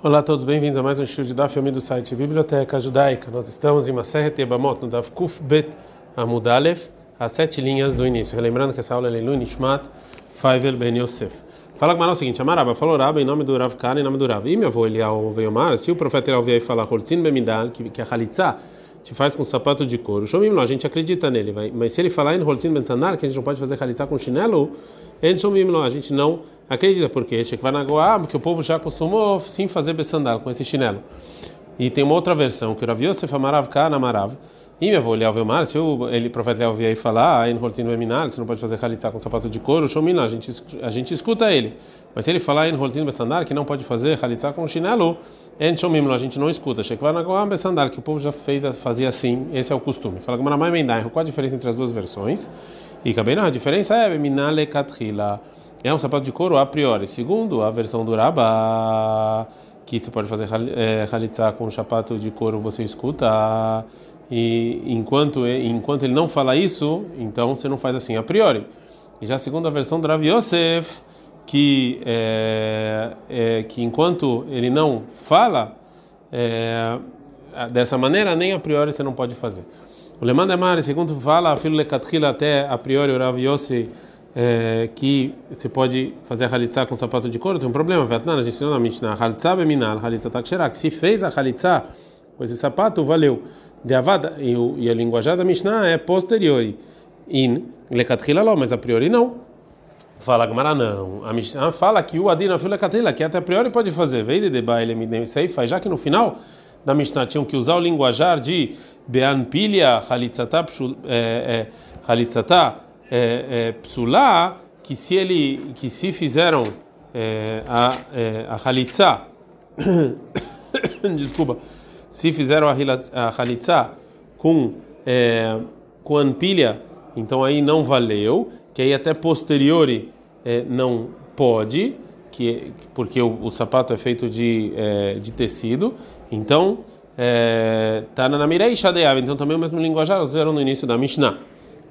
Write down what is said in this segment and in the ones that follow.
Olá a todos, bem-vindos a mais um show de Daf do site Biblioteca Judaica. Nós estamos em Maseret Ebamot, no Daf Kuf Bet Amudalef, as sete linhas do início. Lembrando que essa aula é Leilu Nishmat Faivel Ben Yosef. Fala com o seguinte, Amaraba falou Raba em nome do Rav Kana, em nome do Rav. E meu avô Elial veio mar, se o profeta Elial veio falar Holtzin Bemidal, que a Halitzah te faz com sapato de couro. Shomim a gente acredita nele, vai. mas se ele falar em Holzin Ben Sandal, que a gente não pode fazer Halitzah com chinelo, a gente não acredita, porque porque o povo já acostumou sim fazer Bessandal com esse chinelo. E tem uma outra versão, que o Rav Yosef Amarav Kana Amarav, e meu avô Eliel Velmar, se o ele, profeta Eliel vier falar, ah, você não pode fazer Halitzah com sapato de couro, Shomim a gente, a gente escuta ele. Mas se ele falar em Holzin Bessandal, que não pode fazer Halitzah com chinelo, En Shomim, a gente não escuta. Shekvar Nagoam Bessandal, que o povo já fez, fazia assim, esse é o costume. Fala com Maramai Mendai, qual a diferença entre as duas versões? E Kabena, a diferença é Minale Katrila. É um sapato de couro a priori. Segundo a versão do Rabba, que você pode fazer Halitzah com um sapato de couro, você escuta. E enquanto, enquanto ele não fala isso, então você não faz assim a priori. E já a versão do Rav Yosef, que, é, é, que enquanto ele não fala é, dessa maneira, nem a priori você não pode fazer. O Leman Demar, segundo fala, filho Lekatrila, até a priori o Rav Yossi, é, que você pode fazer a halitzá com sapato de couro, tem um problema. Vietnã, a gente ensinou na Mishnah, halitzá beminal, halitzá taksherak. Se fez a halitzá com esse sapato, valeu. De avada, e, e a linguajar da Mishnah é posteriori. In Lekatrila, mas a priori não. Fala Gamara não. A Mishnah fala que o Adina Fila Katila, que até a priori pode fazer, veio de debaile isso aí faz, já que no final da Mishnah tinham que usar o linguajar de Bean Pilha Halitzata Halitzata Psula, que se ele que se fizeram a a Halitzá desculpa, se fizeram a Halitzá com com Anpilha, então aí não valeu que aí até posteriori é, não pode, que porque o, o, sapato é feito de, é, de tecido, então é, na Mirei Shadeav, então também o mesmo linguajar usaram no início da Mishnah.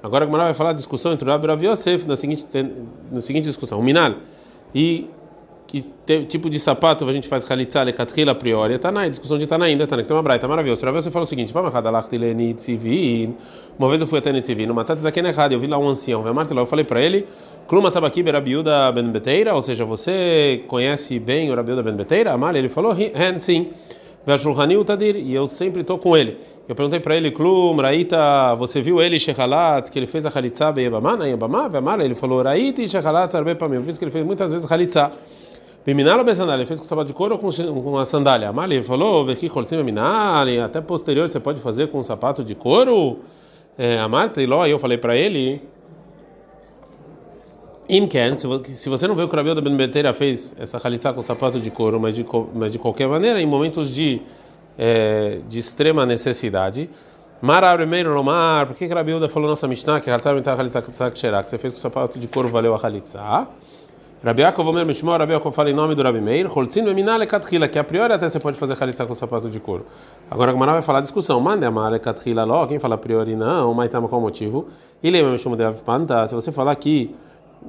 Agora a vai falar a discussão entre o Rabbi e Rav Yosef na seguinte, na seguinte discussão, o Minal e que tipo de sapato a gente faz khalitza lekatrila a priori, tá na discussão de ainda, tá que tem uma braita maravilhosa. Rav você fala o seguinte, uma vez eu fui até Nitzivin, no Matzat Zaken errado, eu vi lá um ancião, eu falei para ele, Kluma tabaki berabiuda ben beteira, ou seja, você conhece bem o Rabiuda ben beteira? Amal, ele falou, sim. Vershulhani Tadir, e eu sempre estou com ele. Eu perguntei para ele, Klum, Raita, você viu ele, Shechalatz, que ele fez a Khalitza Beyabamá, na Yabamá? Ele falou, Raita e Shechalatz Arbe mim. Eu vi que ele fez muitas vezes Khalitza. Biminal ou Besandalha? Ele fez com sapato de couro ou com, com a sandália? Amali, ele falou, Veki Holcim Biminal, até posterior você pode fazer com um sapato de couro? É, a Marta, e lá eu falei para ele, Imken, se você não vê o que o Rabiuda Ben Beteira fez essa halitzá com sapato de couro, mas de, mas de qualquer maneira, em momentos de, é, de extrema necessidade, Mara primeiro Lomar, por que o Rabiuda falou nossa Mishnah que halitzá que você fez com sapato de couro valeu a halitzá? Rabi Yaakov Omer Mishmor, Rabi Yaakov fala em nome do Rabi Meir, Holtzin Meminale Katrila, que a priori até você pode fazer halitzá com sapato de couro. Agora a Gemara vai falar a discussão, mande a Male Katrila Ló, quem fala a priori não, mas tamo qual motivo? E lembra Mishmor de Panta, se você falar que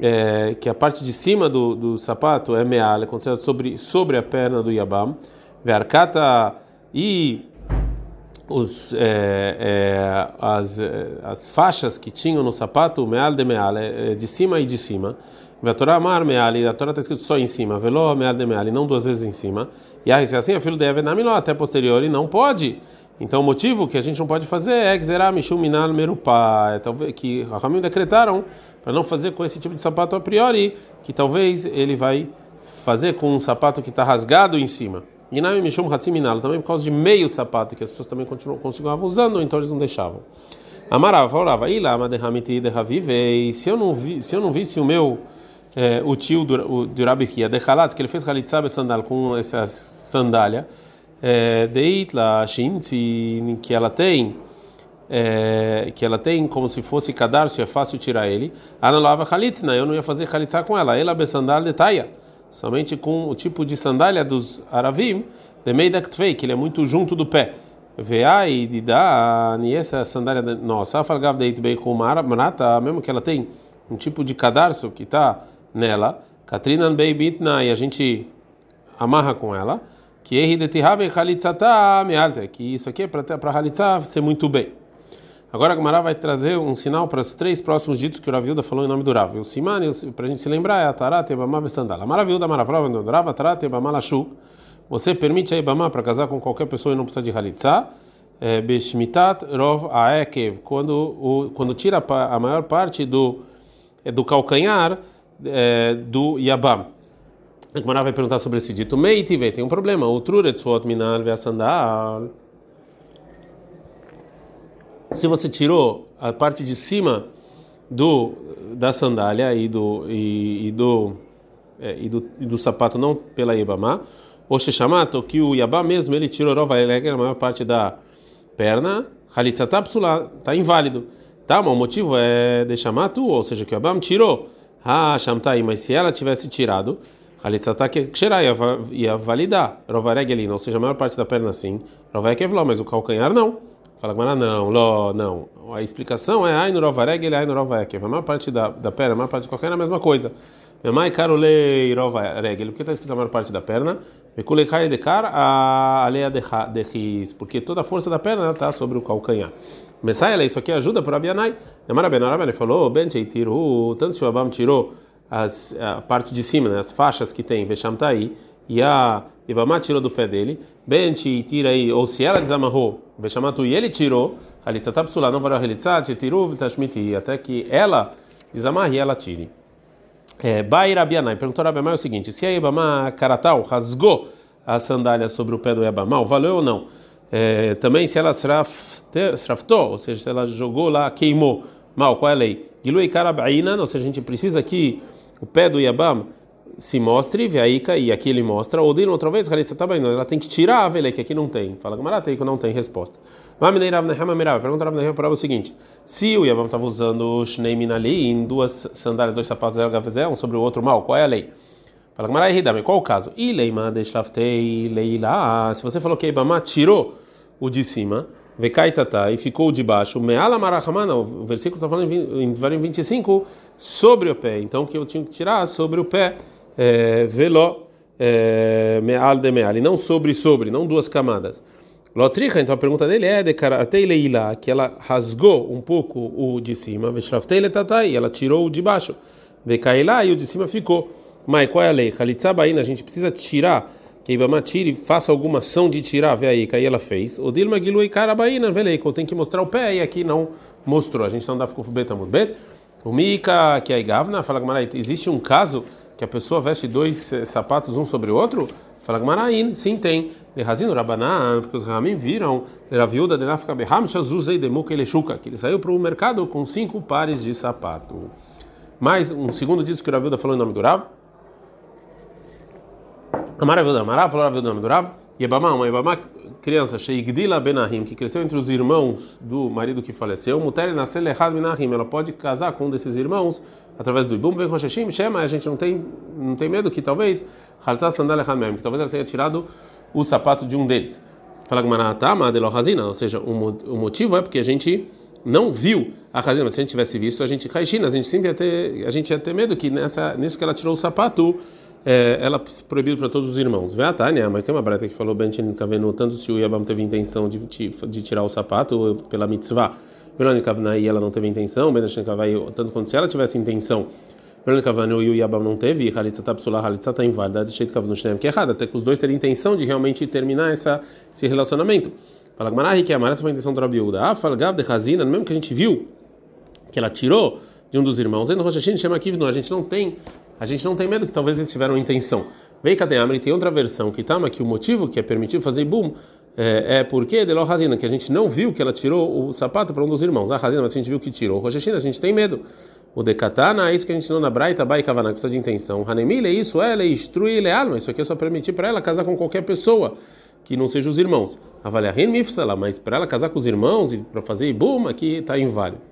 é, que a parte de cima do, do sapato é meal, é considerado sobre, sobre a perna do Yabam, Verkata e os, é, é, as, as faixas que tinham no sapato, meal de meal, é, de cima e de cima. Torá amar meali, a Torá está escrito só em cima, velo meal de meali, não duas vezes em cima. E aí, se é assim, a filho deve namiló, até posterior, e não pode. Então, o motivo que a gente não pode fazer é exerar mishum minal merupá, é talvez que Rahamim decretaram para não fazer com esse tipo de sapato a priori, que talvez ele vai fazer com um sapato que está rasgado em cima. E na mishum hatzim minal, também por causa de meio sapato que as pessoas também continuam continuavam usando, então eles não deixavam. Amarava, falava, ilá, madehamiti derravivei, se eu não vi, se eu não visse o meu é, o tio do Rabi de Halatz, que ele fez Halitzab sandal com essa sandália, é, Deitla Shinzi, que ela tem, é, que ela tem como se fosse cadarço, é fácil tirar ele. Analava Halitzna, eu não ia fazer Halitzá com ela, ela sandal de Taia, somente com o tipo de sandália dos Aravim, de Meidaktvei, que ele é muito junto do pé. De da e essa sandália nossa, Afalgav Deit Bei com Marata, mesmo que ela tem um tipo de cadarço que está nela, Katrina Beibitna, e a gente amarra com ela. que que isso aqui é para halitzar ser muito bem. Agora a Gemara vai trazer um sinal para os três próximos ditos que o Ravilda falou em nome do Rav. O Simani, para a gente se lembrar, é a Tarat, Ebamá e Sandala. Maravilda, Maravilda, Rav, Tarat, Ebamá, Lashu. Você permite a Ebamá para casar com qualquer pessoa e não precisa de halitzah. É, Beshmitat Rov Aekev, quando, o, quando tira a maior parte do, é, do calcanhar é, do Yabam. A Gemara vai perguntar sobre esse dito. Meitive, tem um problema. O Truretsuot Minal Veasandal se você tirou a parte de cima do da sandália e do e, e do, é, e do e do sapato não pela Ibama, ou Sheshamato, que o Yabá mesmo ele tirou Rova a maior parte da perna, Halitzatá psula, está inválido. Tá, mas o motivo é de chamatu, ou seja, que o Yabam tirou. Ah, Shamtai, mas se ela tivesse tirado, Halitzatá que ia, ia validar. Rova ou seja, a maior parte da perna sim. Rova mas o calcanhar não. Fala Gamara, não, lo, não. A explicação é Ainu Rovareg, ele é Ainu Rovaekev. A maior parte da, da perna, a maior parte de qualquer é a mesma coisa. Minha mãe, Karolei Rovareg, porque está escrito a maior parte da perna. Mekulechai de cara, a aleia de porque toda a força da perna está sobre o calcanhar. Messaia, isso aqui ajuda para Abianai. Gamara Abianai falou, Ben Tiru, tanto se o Abam tirou as, a parte de cima, né, as faixas que tem, Vesham tá aí, e a Ibama tirou do pé dele, Benti tira aí, ou se ela desamarrou, Bechamatu e ele tirou, Halitzatá psula, não vará Halitzat, tirou, Vitashmiti, até que ela desamarre e ela tire. É, Bai Rabianai, perguntou a Rabianai o seguinte: se a Ibama Karatal rasgou a sandália sobre o pé do Yabamal, valeu ou não? É, também se ela sraftou, ou seja, se ela jogou lá, queimou, mal, qual é a lei? Gilui Karabaina, ou seja, a gente precisa que o pé do Yabam se mostre, veaika, e aqui ele mostra, dele outra vez, tá ela tem que tirar a vele, que aqui não tem. Fala que não tem resposta. Pergunta Rav para o seguinte: se o Yavam estava usando Shnei Minali em duas sandálias, dois sapatos um sobre o outro mal, qual é a lei? Fala que Marateiko, qual o caso? Ileima deixlaftei leila. Se você falou que Ibama tirou o de cima, Vekaitata, e ficou o de baixo, Meala Marachamana, o versículo está falando em 25 sobre o pé, então que eu tinha que tirar sobre o pé velo meal de meal, e não sobre sobre, não duas camadas. Lotricha, então a pergunta dele é de karatei leila, que ela rasgou um pouco o de cima, veshraftei letatai, ela tirou o de baixo, vekailá e o de cima ficou. Mas qual é a lei? Halitzabaina, a gente precisa tirar, que Ibama tire, faça alguma ação de tirar, vê aí, que aí ela fez. O Dilma Gilu e Karabaina, vê aí, tem que mostrar o pé e aqui não mostrou. A gente não dá ficou beta muito bem. O Mika, que é Gavna, fala que existe um caso que a pessoa veste dois eh, sapatos um sobre o outro? Fala Gmarain, sim tem. De Razino Rabanan, porque os Ramim viram, era viúva de Nafka Beham, Shazuzei de Mukeleshuka, que ele saiu para o mercado com cinco pares de sapato. Mais um segundo disso que o Ravilda falou em nome do Rav. Amaravilda, Amarav falou Ravilda em nome do Rav. Yebamá, uma Yebamá criança, Sheigdila Benahim, que cresceu entre os irmãos do marido que faleceu, Muter nasceu errado Benahim, ela pode casar com um desses irmãos através do Ibum, vem Roshashim, Shema, a gente não tem, não tem medo que talvez, Halzah Sandal que talvez ela tenha tirado o sapato de um deles. Fala Gmaratama de Lohazina, ou seja, o, motivo é porque a gente não viu a razina, mas se a gente tivesse visto, a gente Kaishina, a gente sempre ia ter, a gente ia ter medo que nessa, nisso que ela tirou o sapato, é, ela proibiu para todos os irmãos. Vê a Tânia, mas tem uma breta que falou Bentin Kavenu, tanto se o Yabam teve intenção de, de tirar o sapato pela mitzvah, Verônica Kavnai ela não teve intenção, Bentin Kavai, tanto quanto se ela tivesse intenção. Verônica Kavanu e o Yabam não teve, e Halitza Tapsulah, Halitza está inválida, de jeito Kavnu Shnem, que é errado, até que os dois terem intenção de realmente terminar essa, esse relacionamento. Fala Gmarahi, que a Mara, essa foi a intenção do Rabiúda. Ah, fala Gav de Hazina, mesmo que a gente viu que ela tirou de um dos irmãos, no Roshashin chama aqui, a gente não tem a gente não tem medo que talvez eles tiveram intenção. Vem Kadeamri, tem outra versão que tá, que o motivo que é permitido fazer boom é, é porque de Razina, que a gente não viu que ela tirou o sapato para um dos irmãos. A Razina, mas a gente viu que tirou. Roshashina, a gente tem medo. O Dekatana é isso que a gente ensinou na Braita, Bai Kavana, que precisa de intenção. Hanemile é isso, ela é instrui, ele é. Isso aqui é só permitir para ela casar com qualquer pessoa que não seja os irmãos. Avaliahin Mifsala, mas para ela casar com os irmãos e para fazer boom, aqui está inválido.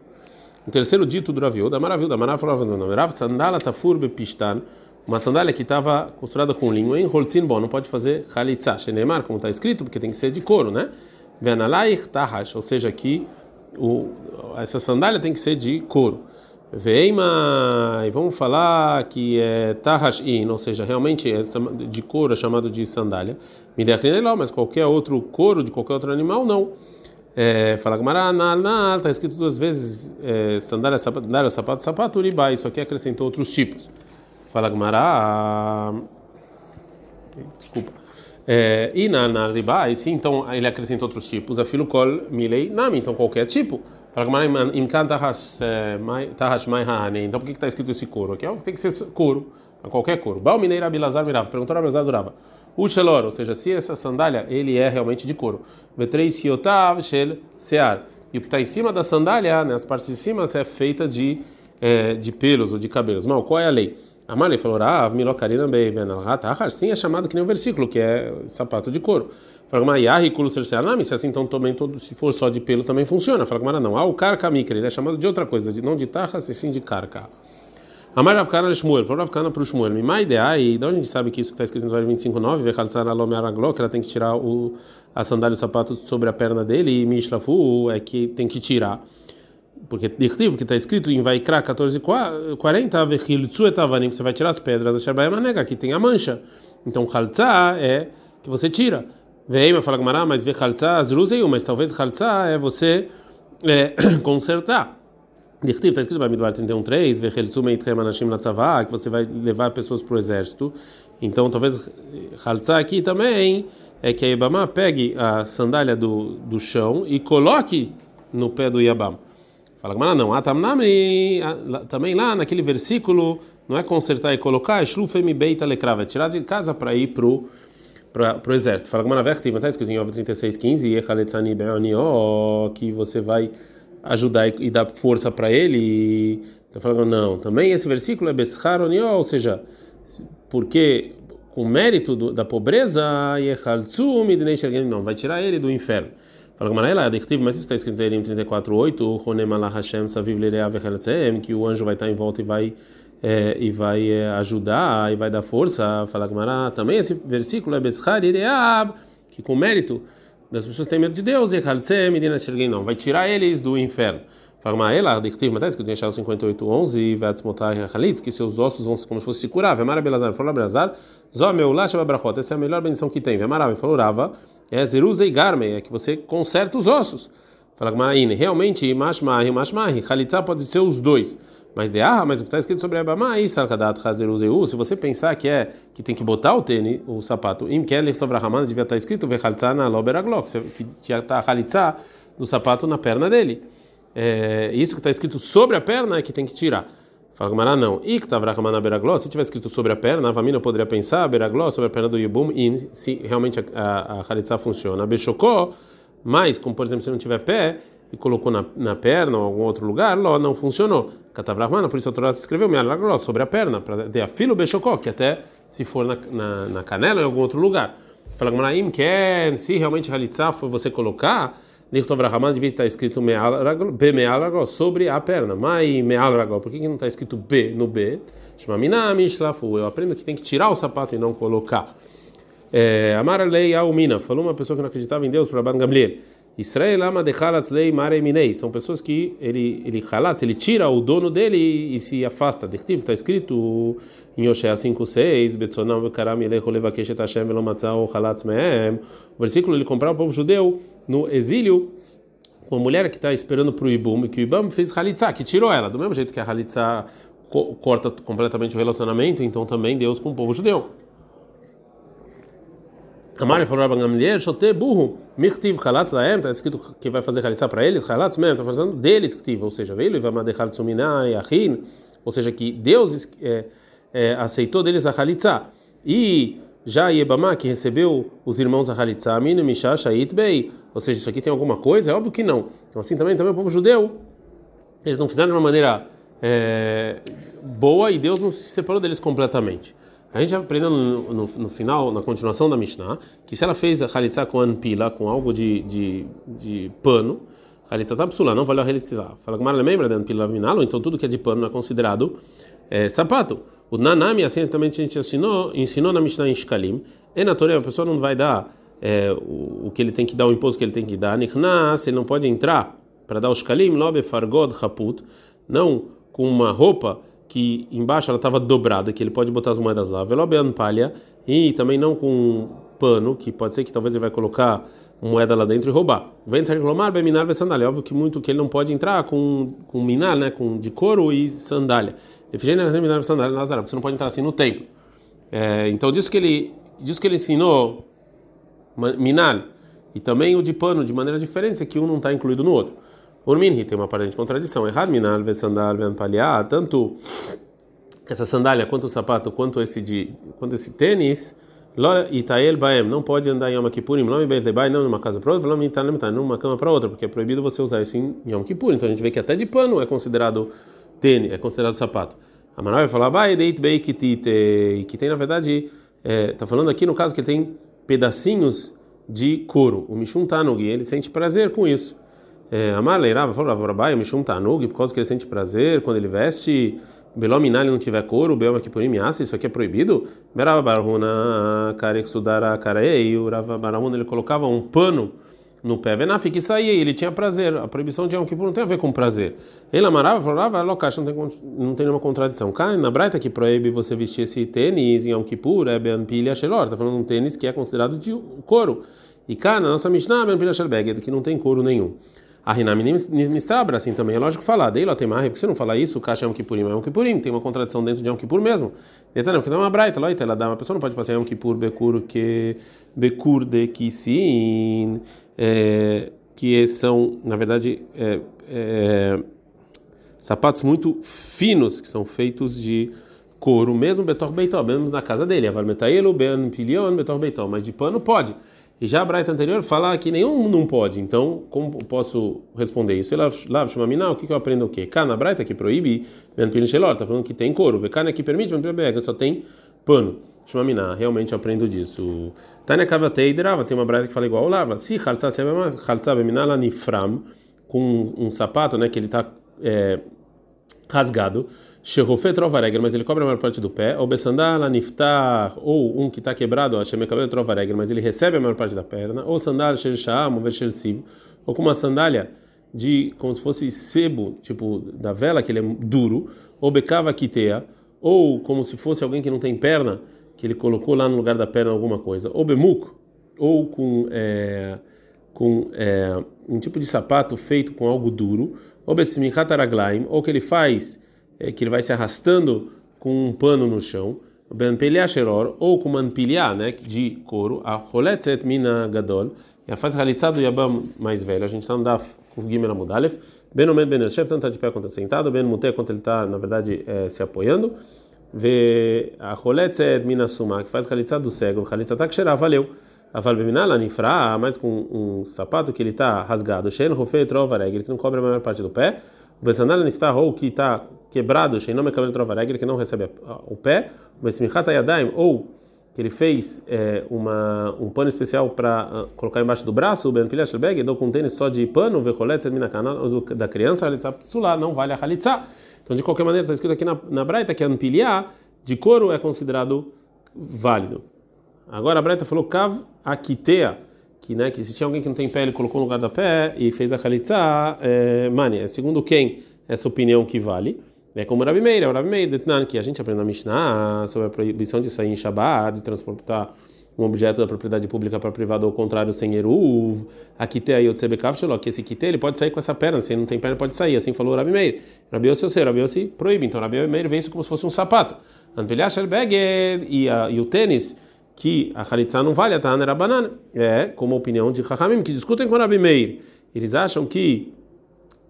O terceiro dito do Raviu, da maravilha, da maravilha, Rav sandala tafur bepistan, uma sandália que estava costurada com linho em holtzin, bom, não pode fazer chalitza, shenemar, como está escrito, porque tem que ser de couro, né? Venalaich tahash, ou seja, que o, essa sandália tem que ser de couro. Veima, e vamos falar que é tahashin, ou seja, realmente é de couro é chamado de sandália. Midechrineló, mas qualquer outro couro de qualquer outro animal, não. É, fala Gamara, está escrito duas vezes é, sandália, sandália, sapato, sapato, uribai. Isso aqui acrescentou outros tipos. Fala Gamara, desculpa. É, e na, na ribai, sim, então ele acrescentou outros tipos. Afilo kol milei nami, então qualquer tipo. Fala Gamara, é, então por que está escrito esse couro? Aqui tem que ser couro, qualquer couro. Bal mineira abilazar mirava. Perguntou a Abilazar durava. O shelor, ou seja, se essa sandália ele é realmente de couro. Vetrei siotav shel sear. E o que está em cima da sandália, né, as partes de cima, é feita de, é, de pelos ou de cabelos. Mal, qual é a lei? A Mali falou, ah, milocarina bem, sim, é chamado que nem o versículo, que é sapato de couro. Fala, mas yahi kulo se assim então também todo, se for só de pelo também funciona. Fala, mas não, ah, o carca ele é chamado de outra coisa, de, não de tarra, sim de carca. Amar Ravkana Shmuel, falou Ravkana para o Shmuel, Mimai ideia, e de onde a gente sabe que isso que está escrito no Vale 25.9, Vechalzar Alome Aragló, que ela tem que tirar o, a sandália e o sapato sobre a perna dele, e Mishlafu é que tem que tirar. Porque que está escrito em Vaikra 14:40, Vechiltsu etavanim, você vai tirar as pedras, a Shabaya Manega, aqui tem a mancha. Então, Khaltza é que você tira. Veima fala Gamara, mas Vechaltza Azruzeiu, mas talvez Khaltza é você é, consertar. Dirtiv, está escrito em Bamidbar 31.3, Vechelzum eitrem anashim natzavá, que você vai levar pessoas para o exército. Então, talvez Haltzá aqui também é que a Ibama pegue a sandália do, do chão e coloque no pé do Yabam. Fala que não, também lá naquele versículo, não é consertar e colocar, Shlufemi beita lekrava, é tirar de casa para ir para o para o exército. Fala que Manavertiva, está escrito em 36:15, que você vai ajudar e, dar força para ele. E, então falando, não, também esse versículo é Beschar ou seja, porque com mérito do, da pobreza, não, vai tirar ele do inferno. Fala mas isso está escrito em 34:8, que o anjo vai estar em volta e vai é, e vai é, ajudar e vai dar força. Fala também esse versículo é Beschar que com mérito das pessoas têm medo de Deus, e não, vai tirar eles do inferno. Fala ela, dictiv, mas que eu tinha achado 58, 11, e que seus ossos vão como se fosse se curar. Vemara Belazar, falou Belazar, Zó meu lacha babrachot, essa é a melhor bendição que tem. Vemara, falou Rava, é Zeruza e Garme, é que você conserta os ossos. Fala Gmaine, realmente, Mashmahi, Mashmahi, Halitza pode ser os dois. Mas de ah, mas o que está escrito sobre Abamá, se você pensar que é que tem que botar o tênis, o sapato, im quer devia estar escrito vechaltzana loberaglok, que já está halitzá do sapato na perna dele. É, isso que está escrito sobre a perna é que tem que tirar. Fala Gamara, não. E que se tivesse escrito sobre a perna, a família poderia pensar beragló sobre a perna do yubum e se realmente a, a, funciona. Bechocó, mas como por exemplo se não tiver pé e colocou na, na perna ou algum outro lugar, lá não funcionou. Katavrahmana, por isso a Torá escreveu sobre a perna, para ter a filo bechocó, que até se for na, na, na canela ou em algum outro lugar. Fala Gmaraim, que é, se realmente realizar foi você colocar, Lichtovrahman devia estar escrito B me'al sobre a perna. Mai me'al por que, que não está escrito B no B? Eu aprendo que tem que tirar o sapato e não colocar. É, Amara lei Almina, falou uma pessoa que não acreditava em Deus para Ban Gabriel. Israel ama de lei mare minei. São pessoas que ele ele halatz, ele tira o dono dele e, se afasta. Dictivo está escrito em Oshea 5:6, betzonam vekaram elecho levakesh et Hashem matzao halatz. O versículo ele comprava o povo judeu no exílio com uma mulher que está esperando para o Ibum, e que o Ibum fez halitzá, que tirou ela, do mesmo jeito que a halitzá corta completamente o relacionamento, então também Deus com o povo judeu. Amar falou Rabban Gamliel, Shote burro, Mirtiv Halatz Laem, está escrito que vai fazer Halitzá para eles, Halatz mesmo, está fazendo deles Ktiv, ou seja, veio e vai mandar Tsuminai, Achin, ou seja, que Deus é, é, aceitou deles a Halitzá. E já Yebamá, que recebeu os irmãos a Halitzá, Minu Mishá, Shait Bei, ou seja, isso aqui tem alguma coisa? É óbvio que não. Então, assim também, também o povo judeu, eles não fizeram de uma maneira é, boa e Deus não se separou deles completamente. A gente aprendeu no, no, no, final, na continuação da Mishnah, que se ela fez a halitzá com anpila, com algo de, de, de pano, halitzá tá psula, não valeu a halitzá. Fala que Mara lembra de anpila vinalo, então tudo que é de pano é considerado é, sapato. O nanami, assim também a gente ensinou, ensinou na Mishnah em Shkalim, é na Torá, a pessoa não vai dar é, o, o, que ele tem que dar, o imposto que ele tem que dar, nichnas, ele não pode entrar para dar o Shkalim, lobe fargod haput, não com uma roupa que embaixo ela estava dobrada, que ele pode botar as moedas lá, velobean palha, e também não com pano, que pode ser que talvez ele vai colocar moeda lá dentro e roubar. Vem reclamar, bem minar, sandália. Óbvio que muito que ele não pode entrar com com minar, né, com de couro e sandália. Efigênia minar sandália Nazaré, você não pode entrar assim no templo. É, então disso que ele disso que ele ensinou minar e também o de pano de maneira diferente, que um não está incluído no outro. Urminhi tem uma aparente contradição. Errado minar ve sandália palha, tanto essa sandália quanto o sapato quanto esse de quanto esse tênis Itael Baem, não pode andar em Yom Kippurim, não em Beit não numa casa para outra, não em numa cama para outra, porque é proibido você usar isso em Yom Kippur. Então a gente vê que até de pano é considerado tênis, é considerado sapato. A Manoel vai falar, vai deit beikitite, que tem na verdade, está é, falando aqui no caso que ele tem pedacinhos de couro. O Mishum Tanug, ele sente prazer com isso. É, a Marleirava falou, Rabai, o Mishum Tanug, por causa que ele sente prazer quando ele veste Belominar ele não tiver couro, Belma Kipurim Yassa, isso aqui é proibido? Berava Barhuna, Kareksudara o Rava Barahuna ele colocava um pano no pé, Venaf que saía ele tinha prazer. A proibição de Yom Kippur não tem a ver com prazer. Ele amarava, falava, Lokash, não tem, não tem nenhuma contradição. Cá na Braita que proíbe você vestir esse tênis em Yom Kippur, é Ben Pilha Shelor, tá falando de um tênis que é considerado de couro. E cá na nossa Mishnah, Ben Pilha Shelbeg, que não tem couro nenhum. A Rinami Mistrabra, assim também. É lógico falar. Dei Lotemar, porque você não fala isso, o caixa é um Kippurim, é um Kippurim. Tem uma contradição dentro de um Kippur mesmo. Detalhe, porque é uma braita, lá, ela dá. Uma pessoa não pode passar um Kippur, Bekur, que. Bekur de Kisin. É, que são, na verdade, é, é, sapatos muito finos, que são feitos de couro, mesmo Betor Beitó, mesmo na casa dele. Avar Metaelo, Ben Pilion, Betor Beitó. Mas de pano pode. E já a Braita anterior fala que nenhum não pode. Então, como posso responder isso? Lav Shumamina, o que, eu aprendo o quê? Cá na Braita que proíbe, Ben Pilichelor, está falando que tem couro. Vekana que permite, Ben Pilibega, só tem pano. Shumamina, realmente aprendo disso. Tânia Kavatei Drava, tem uma Braita que fala igual Lava. Se Khalsa Beminala Nifram, com um sapato, né, que ele está é, rasgado. Shehofet Rovaregel, mas ele cobre a maior parte do pé, ou Besandala Niftar, ou um que está quebrado, Shemekabel Trovaregel, mas ele recebe a maior parte da perna, ou Sandal Shersham, Veshersiv, ou com uma sandália de como se fosse sebo, tipo da vela, que ele é duro, ou Bekava Kitea, ou como se fosse alguém que não tem perna, que ele colocou lá no lugar da perna alguma coisa, ou Bemuk, ou com, é, com é, um tipo de sapato feito com algo duro, ou Araglaim, ou que ele faz é, que ele vai se arrastando com um pano no chão, ou com manpilha, né, de couro, a roletzet mina gadol, e a faz halitzá do yabam mais velho, a gente está no daf kuf gimel amudalef, ben omed ben chef tanto tá de pé quanto tá sentado, ben muteh quanto ele está, na verdade, é, se apoiando, vê a roletzet mina suma, que faz halitzá do cego, halitzá tak valeu, a valbeminala nifra, mas com um sapato que ele está rasgado, shen rofei trova que não cobre a maior parte do pé, Besanal Niftah, ou que está quebrado, Sheinom Ekabel Trovaregel, que não recebe o pé, Besmichat Ayadaim, ou que ele fez é, uma, um pano especial para uh, colocar embaixo do braço, o Ben Pilash Beg, deu com um tênis só de pano, Vekolet, canal da criança, Halitzah Psulá, não vale a Halitzah. Então, de qualquer maneira, está escrito aqui na, na Braita que Anpiliá de couro é considerado válido. Agora a Braita falou Kav Akitea que, né, que se tinha alguém que não tem pé, ele colocou no lugar da pé e fez a khalitsa, é, mani, é segundo quem essa opinião que vale? É como Rabi Meir, o Rabi Meir, que a gente aprende na Mishnah sobre a proibição de sair em Shabbat, de transportar um objeto da propriedade pública para privado, ou contrário, sem eruv, aqui tem aí o tzebekav que esse kite ele pode sair com essa perna, se ele não tem perna pode sair, assim falou o Rabi Meir. Rabi Yossi, eu Rabi Yossi proíbe, então Rabi Meir vê isso como se fosse um sapato. E, e o tênis, que a Khalitsa não vale, a Tahana era banana. É como a opinião de Chachamim, que discutem com o Rabi Meir. Eles acham que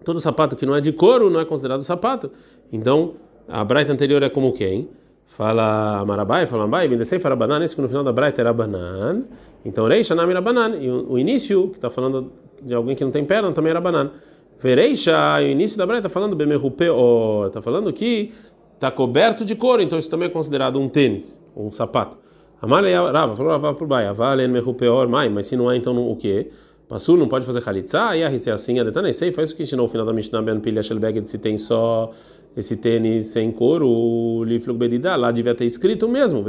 todo sapato que não é de couro não é considerado sapato. Então, a Braita anterior é como quem? Fala Marabai, fala Marabai, Bindesei fala banana, isso que no final da Braita era banana. Então, Reisha Nami era banana. E o início, que está falando de alguém que não tem perna, também era banana. Vereisha, o início da Braita está falando Bemerupeor, está falando que está coberto de couro, então isso também é considerado um tênis, um sapato. Amalei Rava, falou Rava por Baia, Valen Merupeor Mai, mas se não é, então o quê? Passul não pode fazer Khalitsa, e a é assim, a Detanei sei, faz isso que ensinou o final da Mishnah Ben Pilha Shelbeged, se tem só esse tênis sem couro, o Liflug Bedida, lá devia ter escrito mesmo,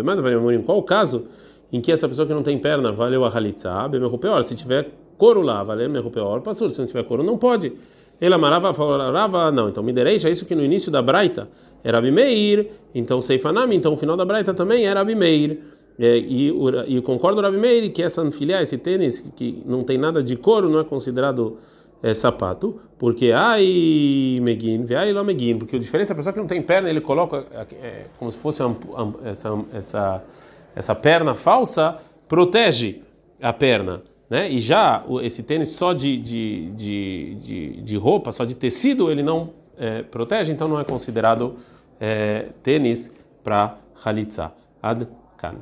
em qual o caso em que essa pessoa que não tem perna valeu a Khalitsa, Bemerupeor, se tiver couro lá, valeu Merupeor, Passul, se não tiver couro não pode. Ele amarava, falava, não, então Midereisha, isso que no início da Braita era Abimeir, então Seifanami, então o final da Braita também era Abimeir. É, e, e concordo, Rabi Meir, que essa anfilha, esse tênis que não tem nada de couro, não é considerado é, sapato, porque ai megin, ai lo megin, porque a diferença é a pessoa que não tem perna, ele coloca é, como se fosse essa, essa, essa perna falsa, protege a perna. Né? E já esse tênis só de, de, de, de, de roupa, só de tecido, ele não é, protege, então não é considerado é, tênis para halitza. Ad kan.